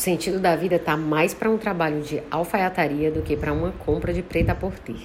O sentido da vida está mais para um trabalho de alfaiataria do que para uma compra de preta por porter.